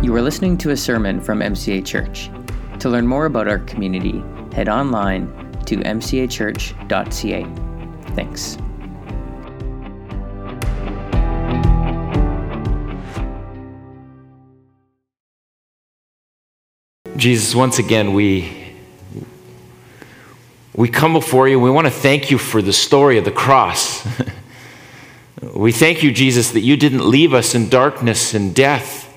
You are listening to a sermon from MCA Church. To learn more about our community, head online to mcachurch.ca. Thanks. Jesus, once again, we, we come before you. We want to thank you for the story of the cross. we thank you, Jesus, that you didn't leave us in darkness and death,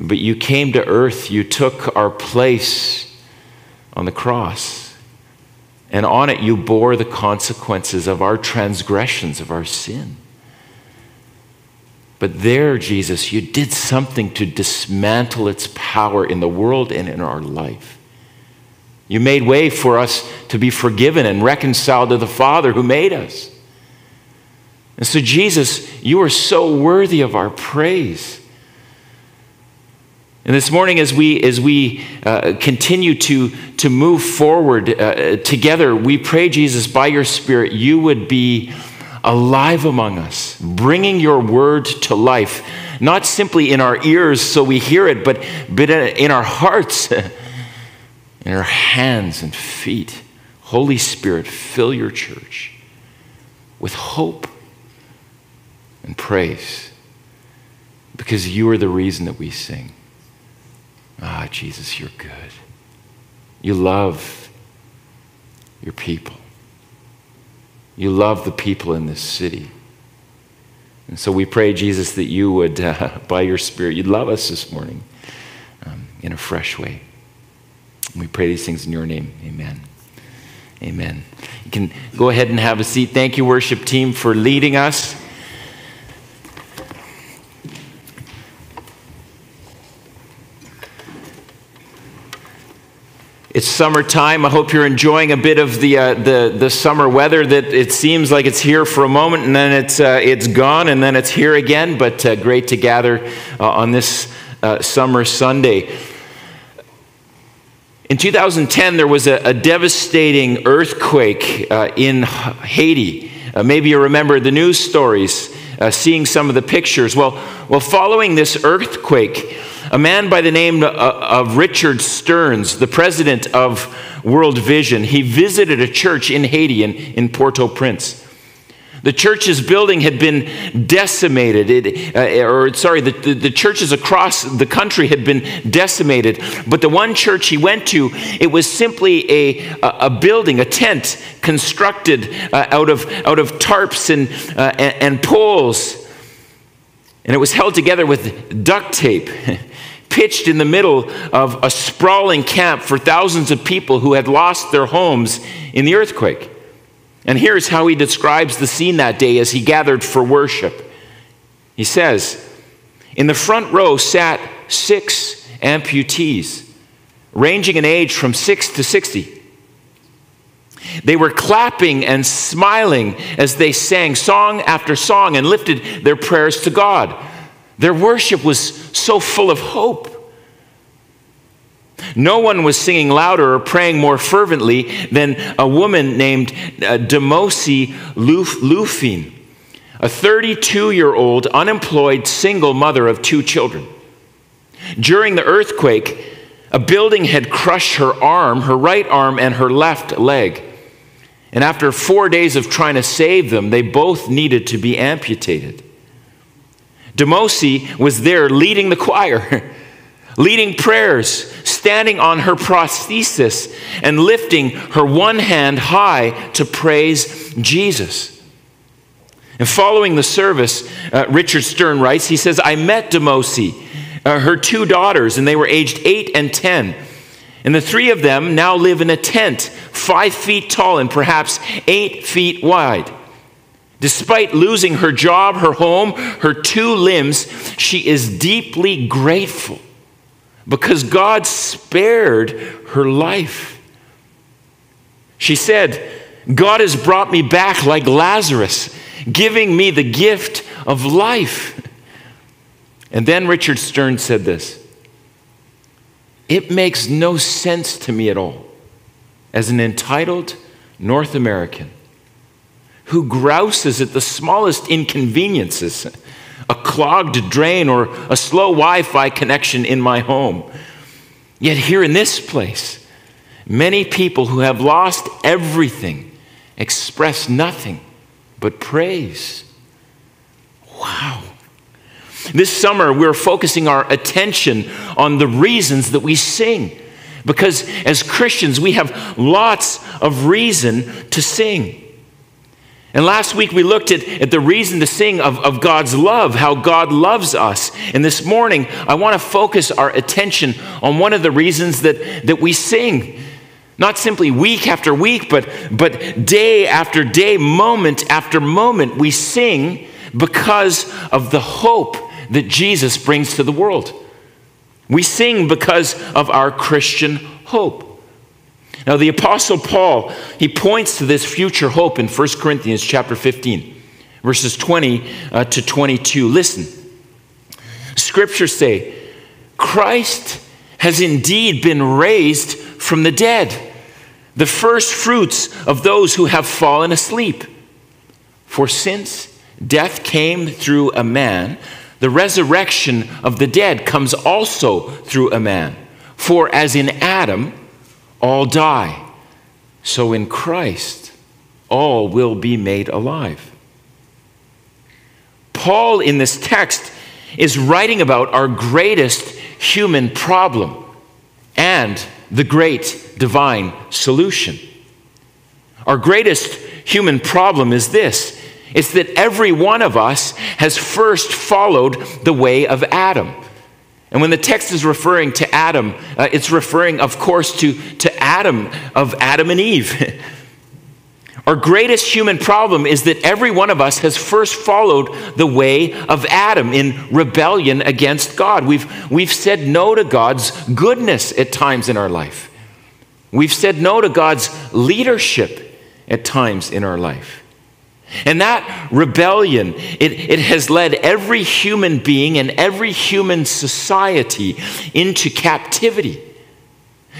but you came to earth. You took our place on the cross. And on it, you bore the consequences of our transgressions, of our sin. But there, Jesus, you did something to dismantle its power in the world and in our life. You made way for us to be forgiven and reconciled to the Father who made us. And so, Jesus, you are so worthy of our praise. And this morning, as we, as we uh, continue to, to move forward uh, together, we pray, Jesus, by your Spirit, you would be alive among us, bringing your word to life, not simply in our ears so we hear it, but, but in our hearts, in our hands and feet. Holy Spirit, fill your church with hope and praise because you are the reason that we sing. Ah, Jesus, you're good. You love your people. You love the people in this city. And so we pray, Jesus, that you would, uh, by your Spirit, you'd love us this morning um, in a fresh way. And we pray these things in your name. Amen. Amen. You can go ahead and have a seat. Thank you, worship team, for leading us. It's summertime. I hope you're enjoying a bit of the, uh, the, the summer weather that it seems like it's here for a moment and then it's, uh, it's gone and then it's here again. But uh, great to gather uh, on this uh, summer Sunday. In 2010, there was a, a devastating earthquake uh, in Haiti. maybe you remember the news stories, seeing some of the pictures. Well, well, following this earthquake, a man by the name uh, of Richard Stearns, the president of World Vision, he visited a church in Haiti, in, in Port au Prince. The church's building had been decimated, it, uh, or sorry, the, the, the, churches across the country had been decimated. But the one church he went to, it was simply a, a building, a tent constructed uh, out, of, out of tarps and, uh, and, and poles. And it was held together with duct tape. pitched in the middle of a sprawling camp for thousands of people who had lost their homes in the earthquake. And here's how he describes the scene that day as he gathered for worship. He says, In the front row sat six amputees, ranging in age from six to 60. They were clapping and smiling as they sang song after song and lifted their prayers to God. Their worship was so full of hope. No one was singing louder or praying more fervently than a woman named uh, Demosi Lufin, a 32 year old unemployed single mother of two children. During the earthquake, a building had crushed her arm, her right arm, and her left leg. And after four days of trying to save them, they both needed to be amputated. Demosi was there leading the choir, leading prayers, standing on her prosthesis, and lifting her one hand high to praise Jesus. And following the service, uh, Richard Stearns writes, he says, I met Demosi, uh, her two daughters, and they were aged eight and 10. And the three of them now live in a tent, five feet tall and perhaps eight feet wide. Despite losing her job, her home, her two limbs, she is deeply grateful because God spared her life. She said, God has brought me back like Lazarus, giving me the gift of life. And then Richard Stearns said this It makes no sense to me at all, as an entitled North American who grouses at the smallest inconveniences. A clogged drain or a slow Wi Fi connection in my home. Yet, here in this place, many people who have lost everything express nothing but praise. Wow. This summer, we're focusing our attention on the reasons that we sing. Because as Christians, we have lots of reason to sing. And last week we looked at, at the reason to sing of, of God's love, how God loves us. And this morning, I want to focus our attention on one of the reasons that, that we sing. Not simply week after week, but, but day after day, moment after moment, we sing because of the hope that Jesus brings to the world. We sing because of our Christian hope. Now the apostle Paul, he points to this future hope in 1 Corinthians chapter 15, verses 20 uh, to 22. Listen. Scriptures say, Christ has indeed been raised from the dead, the first fruits of those who have fallen asleep. For since death came through a man, the resurrection of the dead comes also through a man. For as in Adam all die, so in Christ all will be made alive. Paul, in this text, is writing about our greatest human problem and the great divine solution. Our greatest human problem is this it's that every one of us has first followed the way of Adam. And when the text is referring to Adam, uh, it's referring, of course, to, to Adam, of Adam and Eve. Our greatest human problem is that every one of us has first followed the way of Adam in rebellion against God. We've, we've said no to God's goodness at times in our life. We've said no to God's leadership at times in our life. And that rebellion, it, it has led every human being and every human society into captivity,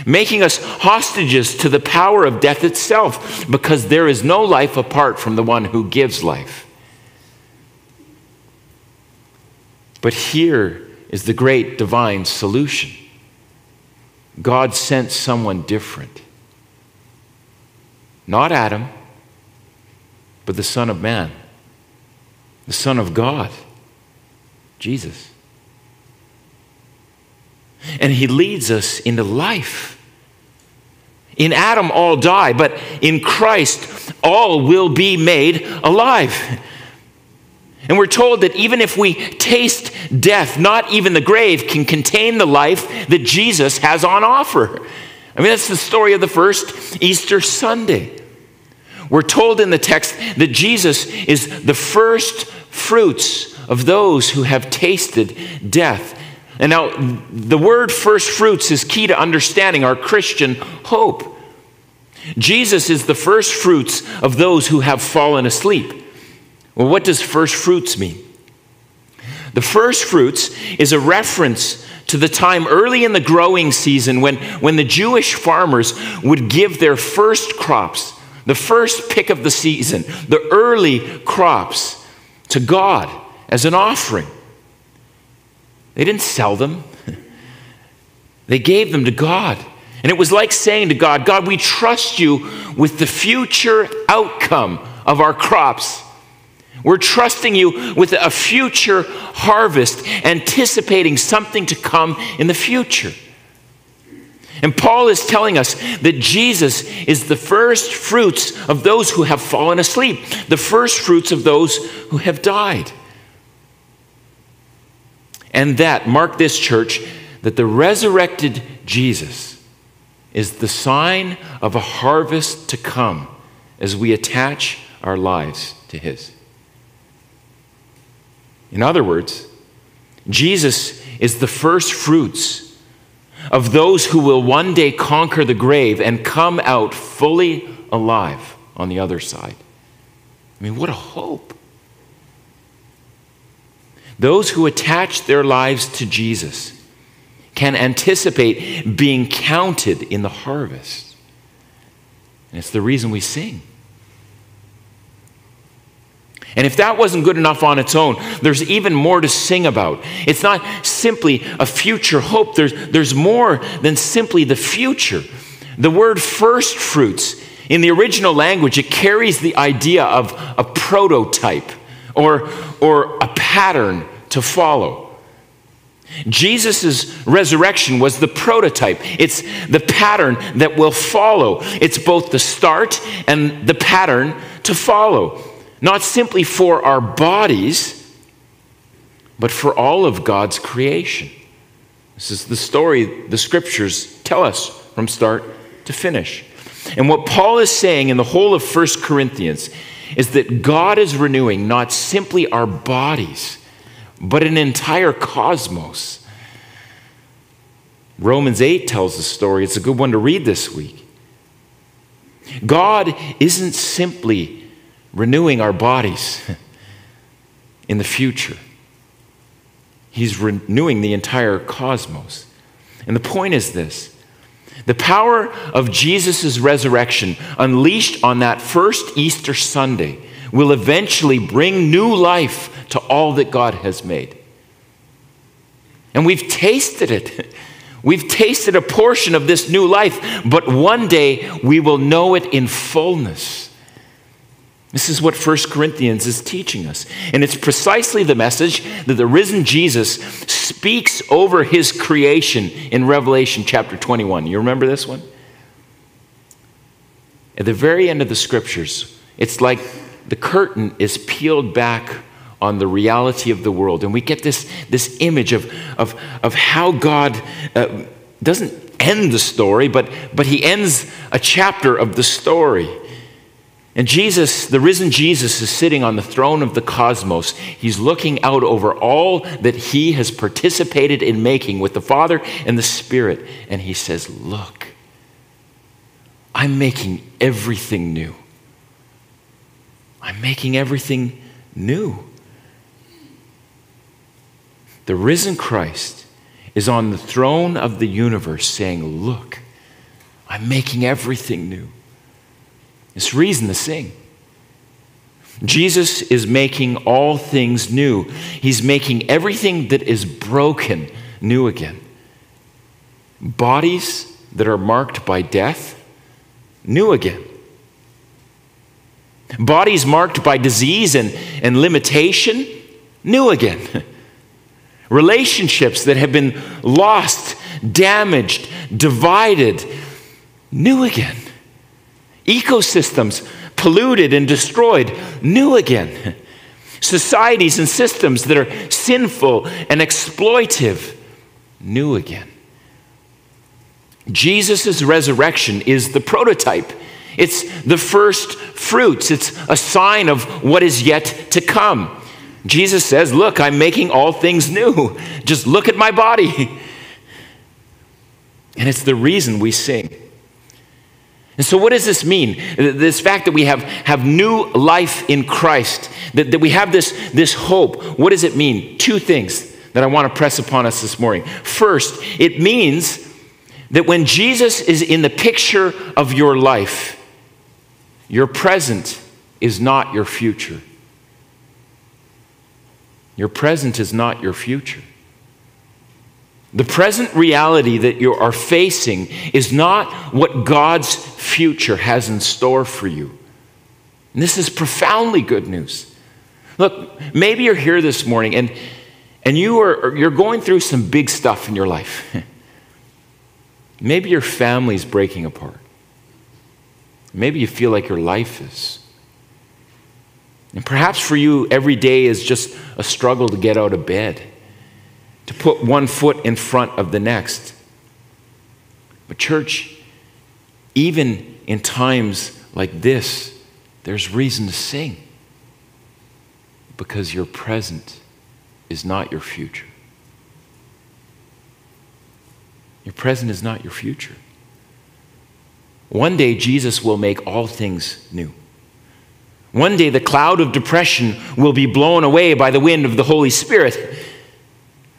making us hostages to the power of death itself, because there is no life apart from the one who gives life. But here is the great divine solution God sent someone different. Not Adam but the Son of Man, the Son of God, Jesus. And he leads us into life. In Adam, all die, but in Christ, all will be made alive. And we're told that even if we taste death, not even the grave can contain the life that Jesus has on offer. I mean, that's the story of the first Easter Sunday. We're told in the text that Jesus is the first fruits of those who have tasted death. And now, the word first fruits is key to understanding our Christian hope. Jesus is the first fruits of those who have fallen asleep. Well, what does first fruits mean? The first fruits is a reference to the time early in the growing season when, when the Jewish farmers would give their first crops the first pick of the season, the early crops, to God as an offering. They didn't sell them, they gave them to God. And it was like saying to God, God, we trust you with the future outcome of our crops. We're trusting you with a future harvest, anticipating something to come in the future. And Paul is telling us that Jesus is the first fruits of those who have fallen asleep, the first fruits of those who have died. And that, mark this church, that the resurrected Jesus is the sign of a harvest to come as we attach our lives to His. In other words, Jesus is the first fruits of those who will one day conquer the grave and come out fully alive on the other side. I mean, what a hope. Those who attach their lives to Jesus can anticipate being counted in the harvest. And it's the reason we sing. And if that wasn't good enough on its own, there's even more to sing about. It's not simply a future hope, there's, there's more than simply the future. The word first fruits, in the original language, it carries the idea of a prototype or, or a pattern to follow. Jesus' resurrection was the prototype. It's the pattern that will follow. It's both the start and the pattern to follow not simply for our bodies, but for all of God's creation. This is the story the scriptures tell us from start to finish. And what Paul is saying in the whole of 1 Corinthians is that God is renewing not simply our bodies, but an entire cosmos. Romans 8 tells the story. It's a good one to read this week. God isn't simply renewing our bodies in the future. He's renewing the entire cosmos. And the point is this the power of Jesus' resurrection, unleashed on that first Easter Sunday, will eventually bring new life to all that God has made. And we've tasted it. We've tasted a portion of this new life, but one day we will know it in fullness. This is what 1 Corinthians is teaching us. And it's precisely the message that the risen Jesus speaks over his creation in Revelation chapter 21. You remember this one? At the very end of the scriptures, it's like the curtain is peeled back on the reality of the world. And we get this, this image of, of, of how God uh, doesn't end the story, but, but he ends a chapter of the story. And Jesus, the risen Jesus, is sitting on the throne of the cosmos. He's looking out over all that he has participated in making with the Father and the Spirit. And he says, Look, I'm making everything new. I'm making everything new. The risen Christ is on the throne of the universe saying, Look, I'm making everything new. It's reason to sing. Jesus is making all things new. He's making everything that is broken new again. Bodies that are marked by death, new again. Bodies marked by disease and, and limitation, new again. Relationships that have been lost, damaged, divided, new again ecosystems polluted and destroyed, new again. Societies and systems that are sinful and exploitive, new again. Jesus' resurrection is the prototype. It's the first fruits. It's a sign of what is yet to come. Jesus says, Look, I'm making all things new. Just look at my body. And it's the reason we sing. And so, what does this mean? This fact that we have, have new life in Christ, that, that we have this, this hope, what does it mean? Two things that I want to press upon us this morning. First, it means that when Jesus is in the picture of your life, your present is not your future. Your present is not your future. The present reality that you are facing is not what God's future has in store for you. And this is profoundly good news. Look, maybe you're here this morning and, and you are, you're going through some big stuff in your life. maybe your family's breaking apart. Maybe you feel like your life is. And perhaps for you, every day is just a struggle to get out of bed to put one foot in front of the next. But, church, even in times like this, there's reason to sing because your present is not your future. Your present is not your future. One day, Jesus will make all things new. One day, the cloud of depression will be blown away by the wind of the Holy Spirit.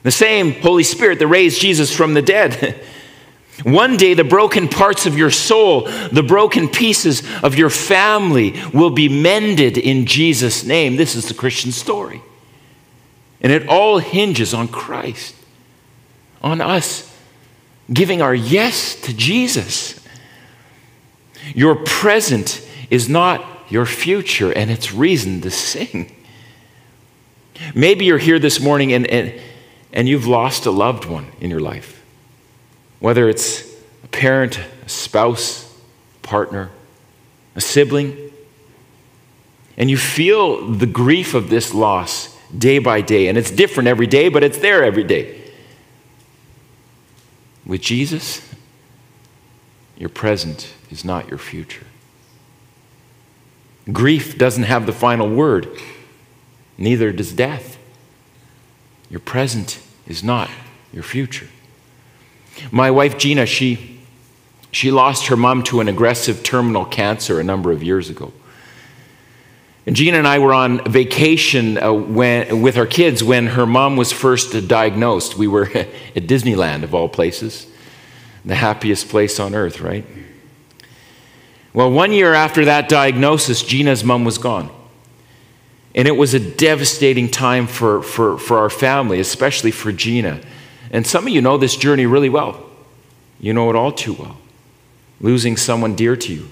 The same Holy Spirit that raised Jesus from the dead. One day, the broken parts of your soul, the broken pieces of your family will be mended in Jesus' name. This is the Christian story. And it all hinges on Christ, on us giving our yes to Jesus. Your present is not your future, and it's reason to sing. Maybe you're here this morning and, and, and you've lost a loved one in your life, whether it's a parent, a spouse, partner, a sibling, and you feel the grief of this loss day by day. And it's different every day, but it's there every day. With Jesus, your present is not your future. Grief doesn't have the final word, neither does death. Your present is not your future. My wife Gina, she, she lost her mom to an aggressive terminal cancer a number of years ago. And Gina and I were on vacation uh, when, with our kids when her mom was first diagnosed. We were at Disneyland, of all places, the happiest place on earth, right? Well, one year after that diagnosis, Gina's mom was gone. And it was a devastating time for, for, for our family, especially for Gina. And some of you know this journey really well. You know it all too well. Losing someone dear to you.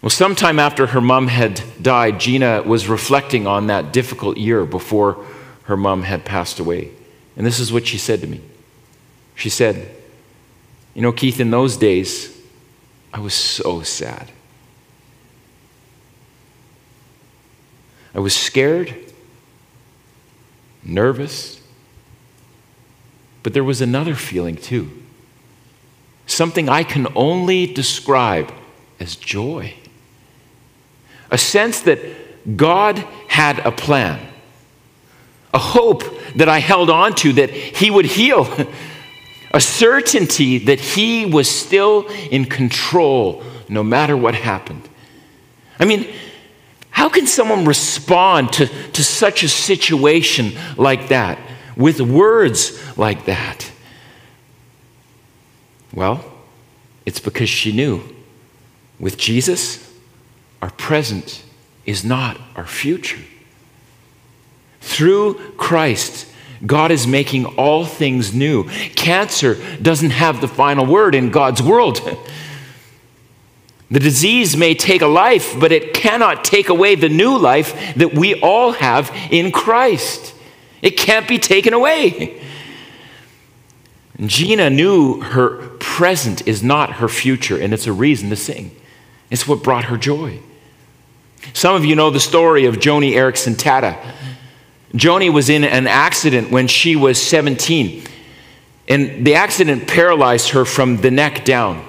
Well, sometime after her mom had died, Gina was reflecting on that difficult year before her mom had passed away. And this is what she said to me. She said, You know, Keith, in those days, I was so sad. I was scared, nervous, but there was another feeling too. Something I can only describe as joy a sense that God had a plan, a hope that I held on to that He would heal, a certainty that He was still in control no matter what happened. I mean, how can someone respond to, to such a situation like that with words like that? Well, it's because she knew with Jesus, our present is not our future. Through Christ, God is making all things new. Cancer doesn't have the final word in God's world. The disease may take a life, but it cannot take away the new life that we all have in Christ. It can't be taken away. Gina knew her present is not her future, and it's a reason to sing. It's what brought her joy. Some of you know the story of Joni Eareckson Tada. Joni was in an accident when she was 17, and the accident paralyzed her from the neck down.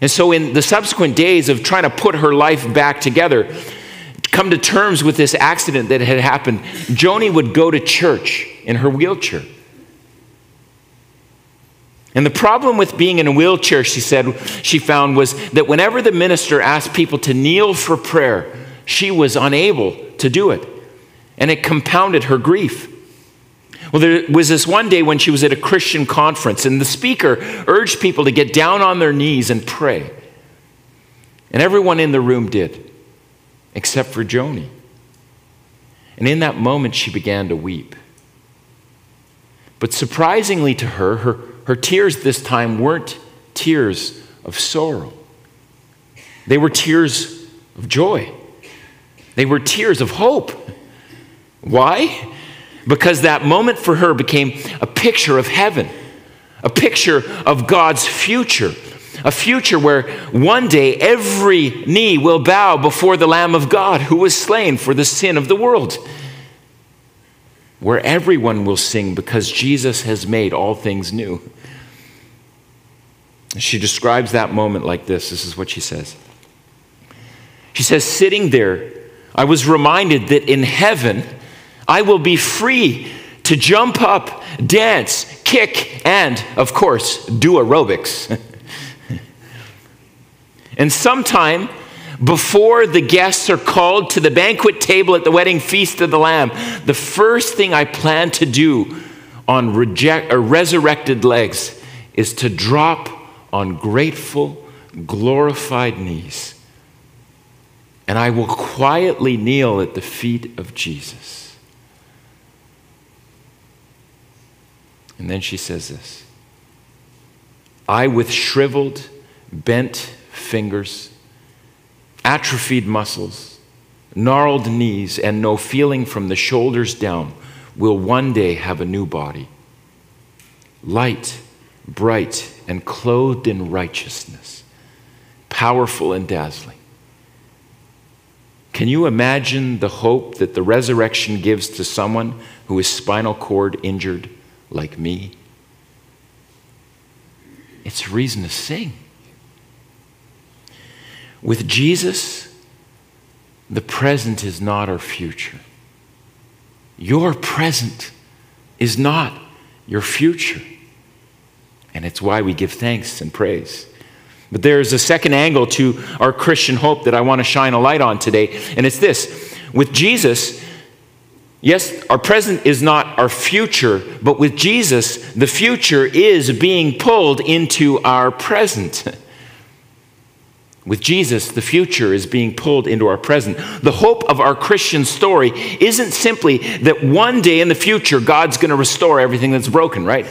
And so, in the subsequent days of trying to put her life back together, come to terms with this accident that had happened, Joni would go to church in her wheelchair. And the problem with being in a wheelchair, she said, she found was that whenever the minister asked people to kneel for prayer, she was unable to do it. And it compounded her grief. Well, there was this one day when she was at a Christian conference, and the speaker urged people to get down on their knees and pray. And everyone in the room did, except for Joni. And in that moment, she began to weep. But surprisingly to her, her, her tears this time weren't tears of sorrow, they were tears of joy. They were tears of hope. Why? Because that moment for her became a picture of heaven, a picture of God's future, a future where one day every knee will bow before the Lamb of God who was slain for the sin of the world, where everyone will sing because Jesus has made all things new. She describes that moment like this. This is what she says. She says, sitting there I was reminded that in heaven, I will be free to jump up, dance, kick, and, of course, do aerobics. and sometime before the guests are called to the banquet table at the wedding feast of the Lamb, the first thing I plan to do on reject, or resurrected legs is to drop on grateful, glorified knees. And I will quietly kneel at the feet of Jesus. And then she says this I, with shriveled, bent fingers, atrophied muscles, gnarled knees, and no feeling from the shoulders down, will one day have a new body. Light, bright, and clothed in righteousness, powerful and dazzling. Can you imagine the hope that the resurrection gives to someone who is spinal cord injured like me? It's reason to sing. With Jesus, the present is not our future. Your present is not your future. And it's why we give thanks and praise. But there's a second angle to our Christian hope that I want to shine a light on today, and it's this. With Jesus, yes, our present is not our future, but with Jesus, the future is being pulled into our present. With Jesus, the future is being pulled into our present. The hope of our Christian story isn't simply that one day in the future God's going to restore everything that's broken, right?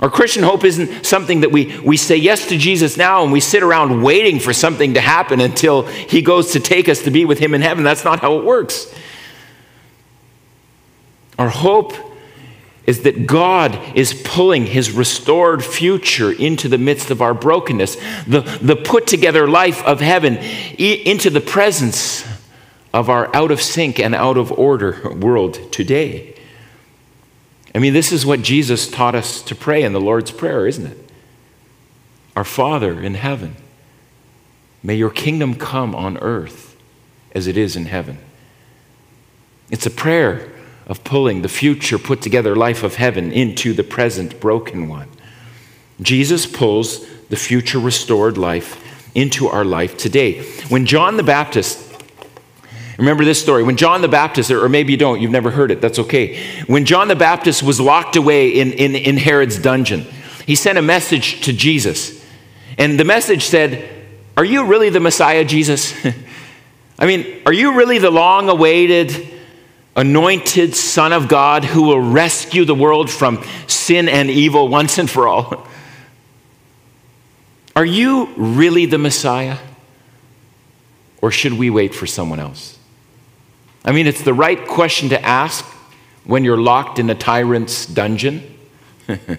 Our Christian hope isn't something that we, we say yes to Jesus now and we sit around waiting for something to happen until he goes to take us to be with him in heaven. That's not how it works. Our hope is that God is pulling his restored future into the midst of our brokenness, the, the put together life of heaven into the presence of our out of sync and out of order world today. I mean, this is what Jesus taught us to pray in the Lord's Prayer, isn't it? Our Father in heaven, may your kingdom come on earth as it is in heaven. It's a prayer of pulling the future put together life of heaven into the present broken one. Jesus pulls the future restored life into our life today. When John the Baptist Remember this story. When John the Baptist, or maybe you don't, you've never heard it, that's okay. When John the Baptist was locked away in, in, in Herod's dungeon, he sent a message to Jesus. And the message said, Are you really the Messiah, Jesus? I mean, are you really the long awaited, anointed Son of God who will rescue the world from sin and evil once and for all? Are you really the Messiah? Or should we wait for someone else? I mean, it's the right question to ask when you're locked in a tyrant's dungeon.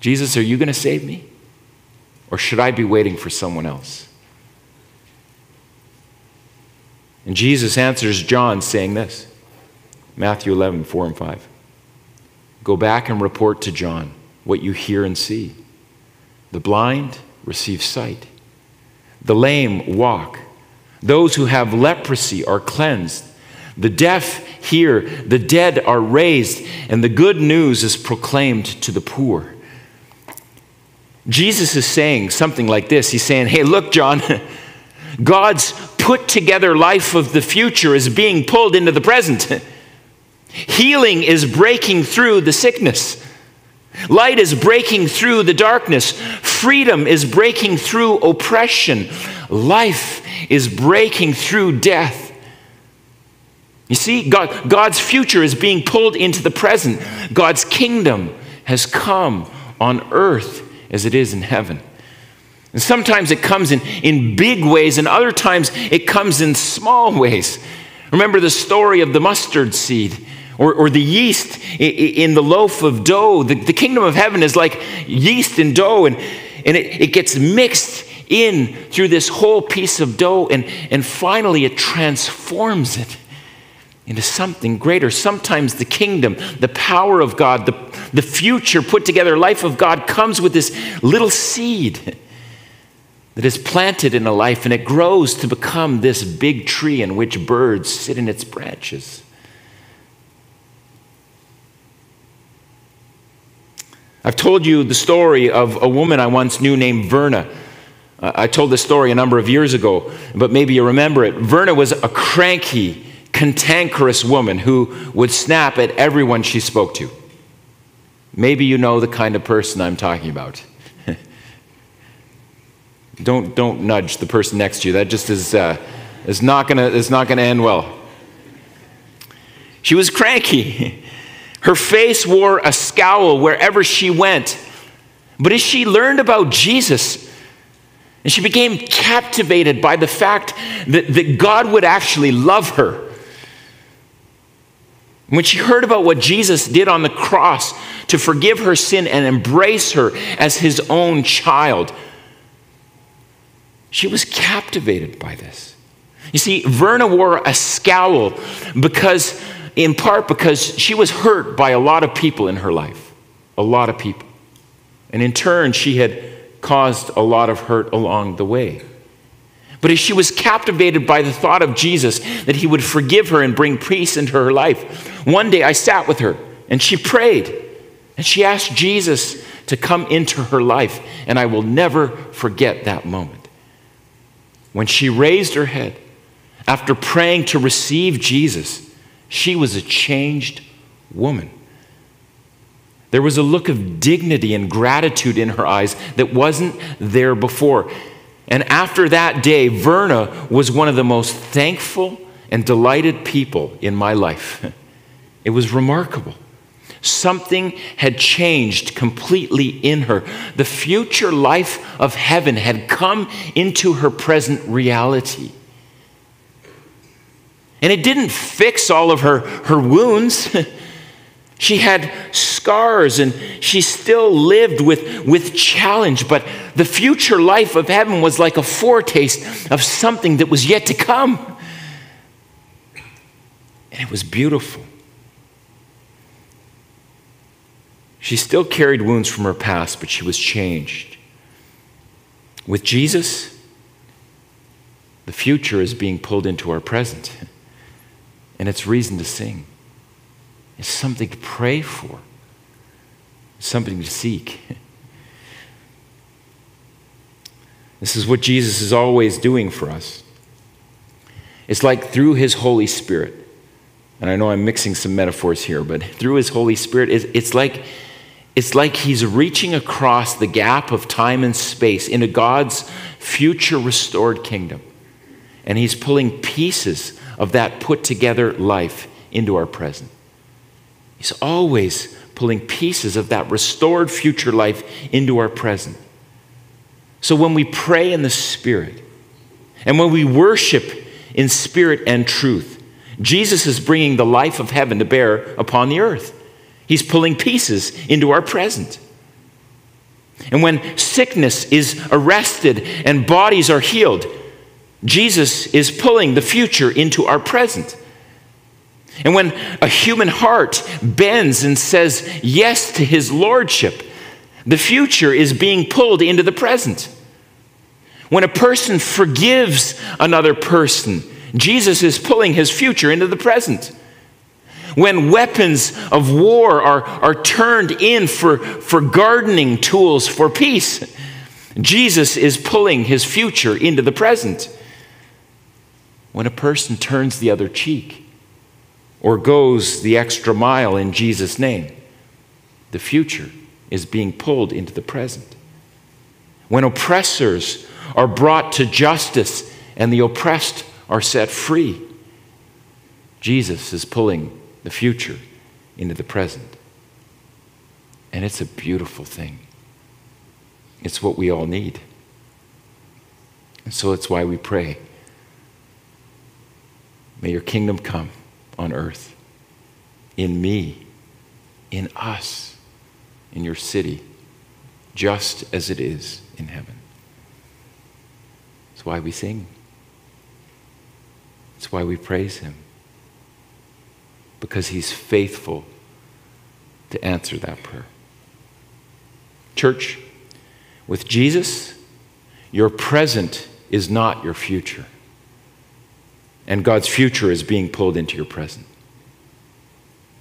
Jesus, are you going to save me? Or should I be waiting for someone else? And Jesus answers John saying this Matthew 11, 4 and 5. Go back and report to John what you hear and see. The blind receive sight, the lame walk, those who have leprosy are cleansed, the deaf hear, the dead are raised, and the good news is proclaimed to the poor. Jesus is saying something like this He's saying, Hey, look, John, God's put together life of the future is being pulled into the present. Healing is breaking through the sickness. Light is breaking through the darkness. Freedom is breaking through oppression. Life is breaking through death. You see, God, God's future is being pulled into the present. God's kingdom has come on earth as it is in heaven. And sometimes it comes in, in big ways, and other times it comes in small ways. Remember the story of the mustard seed or, or the yeast in the loaf of dough. The, the kingdom of heaven is like yeast and dough, and, and it, it gets mixed in through this whole piece of dough, and, and finally it transforms it into something greater. Sometimes the kingdom, the power of God, the, the future put together life of God comes with this little seed that is planted in a life and it grows to become this big tree in which birds sit in its branches. I've told you the story of a woman I once knew named Verna. I told this story a number of years ago, but maybe you remember it. Verna was a cranky, cantankerous woman who would snap at everyone she spoke to. Maybe you know the kind of person I'm talking about. don't, don't nudge the person next to you. That just is, uh, is not going to end well. She was cranky. Her face wore a scowl wherever she went. But as she learned about Jesus, and she became captivated by the fact that, that God would actually love her. When she heard about what Jesus did on the cross to forgive her sin and embrace her as his own child, she was captivated by this. You see, Verna wore a scowl because, in part, because she was hurt by a lot of people in her life. A lot of people. And in turn, she had caused a lot of hurt along the way. But as she was captivated by the thought of Jesus, that he would forgive her and bring peace into her life, one day I sat with her and she prayed and she asked Jesus to come into her life. And I will never forget that moment. When she raised her head after praying to receive Jesus, she was a changed woman. There was a look of dignity and gratitude in her eyes that wasn't there before. And after that day, Verna was one of the most thankful and delighted people in my life. It was remarkable. Something had changed completely in her. The future life of heaven had come into her present reality. And it didn't fix all of her, her wounds. She had scars and she still lived with, with challenge, but the future life of heaven was like a foretaste of something that was yet to come. And it was beautiful. She still carried wounds from her past, but she was changed. With Jesus, the future is being pulled into our present, and it's reason to sing. It's something to pray for, it's something to seek. This is what Jesus is always doing for us. It's like through his Holy Spirit, and I know I'm mixing some metaphors here, but through his Holy Spirit, it's like, it's like he's reaching across the gap of time and space into God's future restored kingdom. And he's pulling pieces of that put together life into our present. He's always pulling pieces of that restored future life into our present. So when we pray in the Spirit and when we worship in spirit and truth, Jesus is bringing the life of heaven to bear upon the earth. He's pulling pieces into our present. And when sickness is arrested and bodies are healed, Jesus is pulling the future into our present. And when a human heart bends and says yes to his lordship, the future is being pulled into the present. When a person forgives another person, Jesus is pulling his future into the present. When weapons of war are, are turned in for, for gardening tools for peace, Jesus is pulling his future into the present. When a person turns the other cheek, or goes the extra mile in Jesus' name. The future is being pulled into the present. When oppressors are brought to justice and the oppressed are set free, Jesus is pulling the future into the present. And it's a beautiful thing. It's what we all need. And so it's why we pray. May your kingdom come on earth, in me, in us, in your city, just as it is in heaven. That's why we sing. That's why we praise Him. Because He's faithful to answer that prayer. Church, with Jesus, your present is not your future and God's future is being pulled into your present.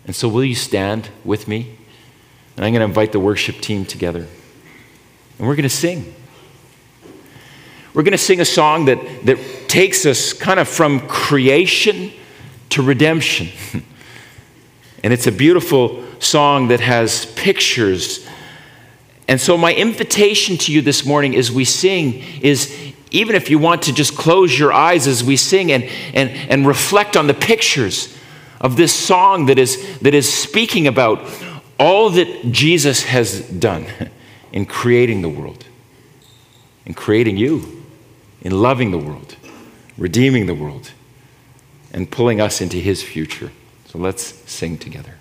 And so, will you stand with me? And I'm going to invite the worship team together. And we're going to sing. We're going to sing a song that, that takes us kind of from creation to redemption. And it's a beautiful song that has pictures. And so, my invitation to you this morning as we sing is even if you want to just close your eyes as we sing and, and, and reflect on the pictures of this song that is, that is speaking about all that Jesus has done in creating the world, in creating you, in loving the world, redeeming the world, and pulling us into his future. So let's sing together.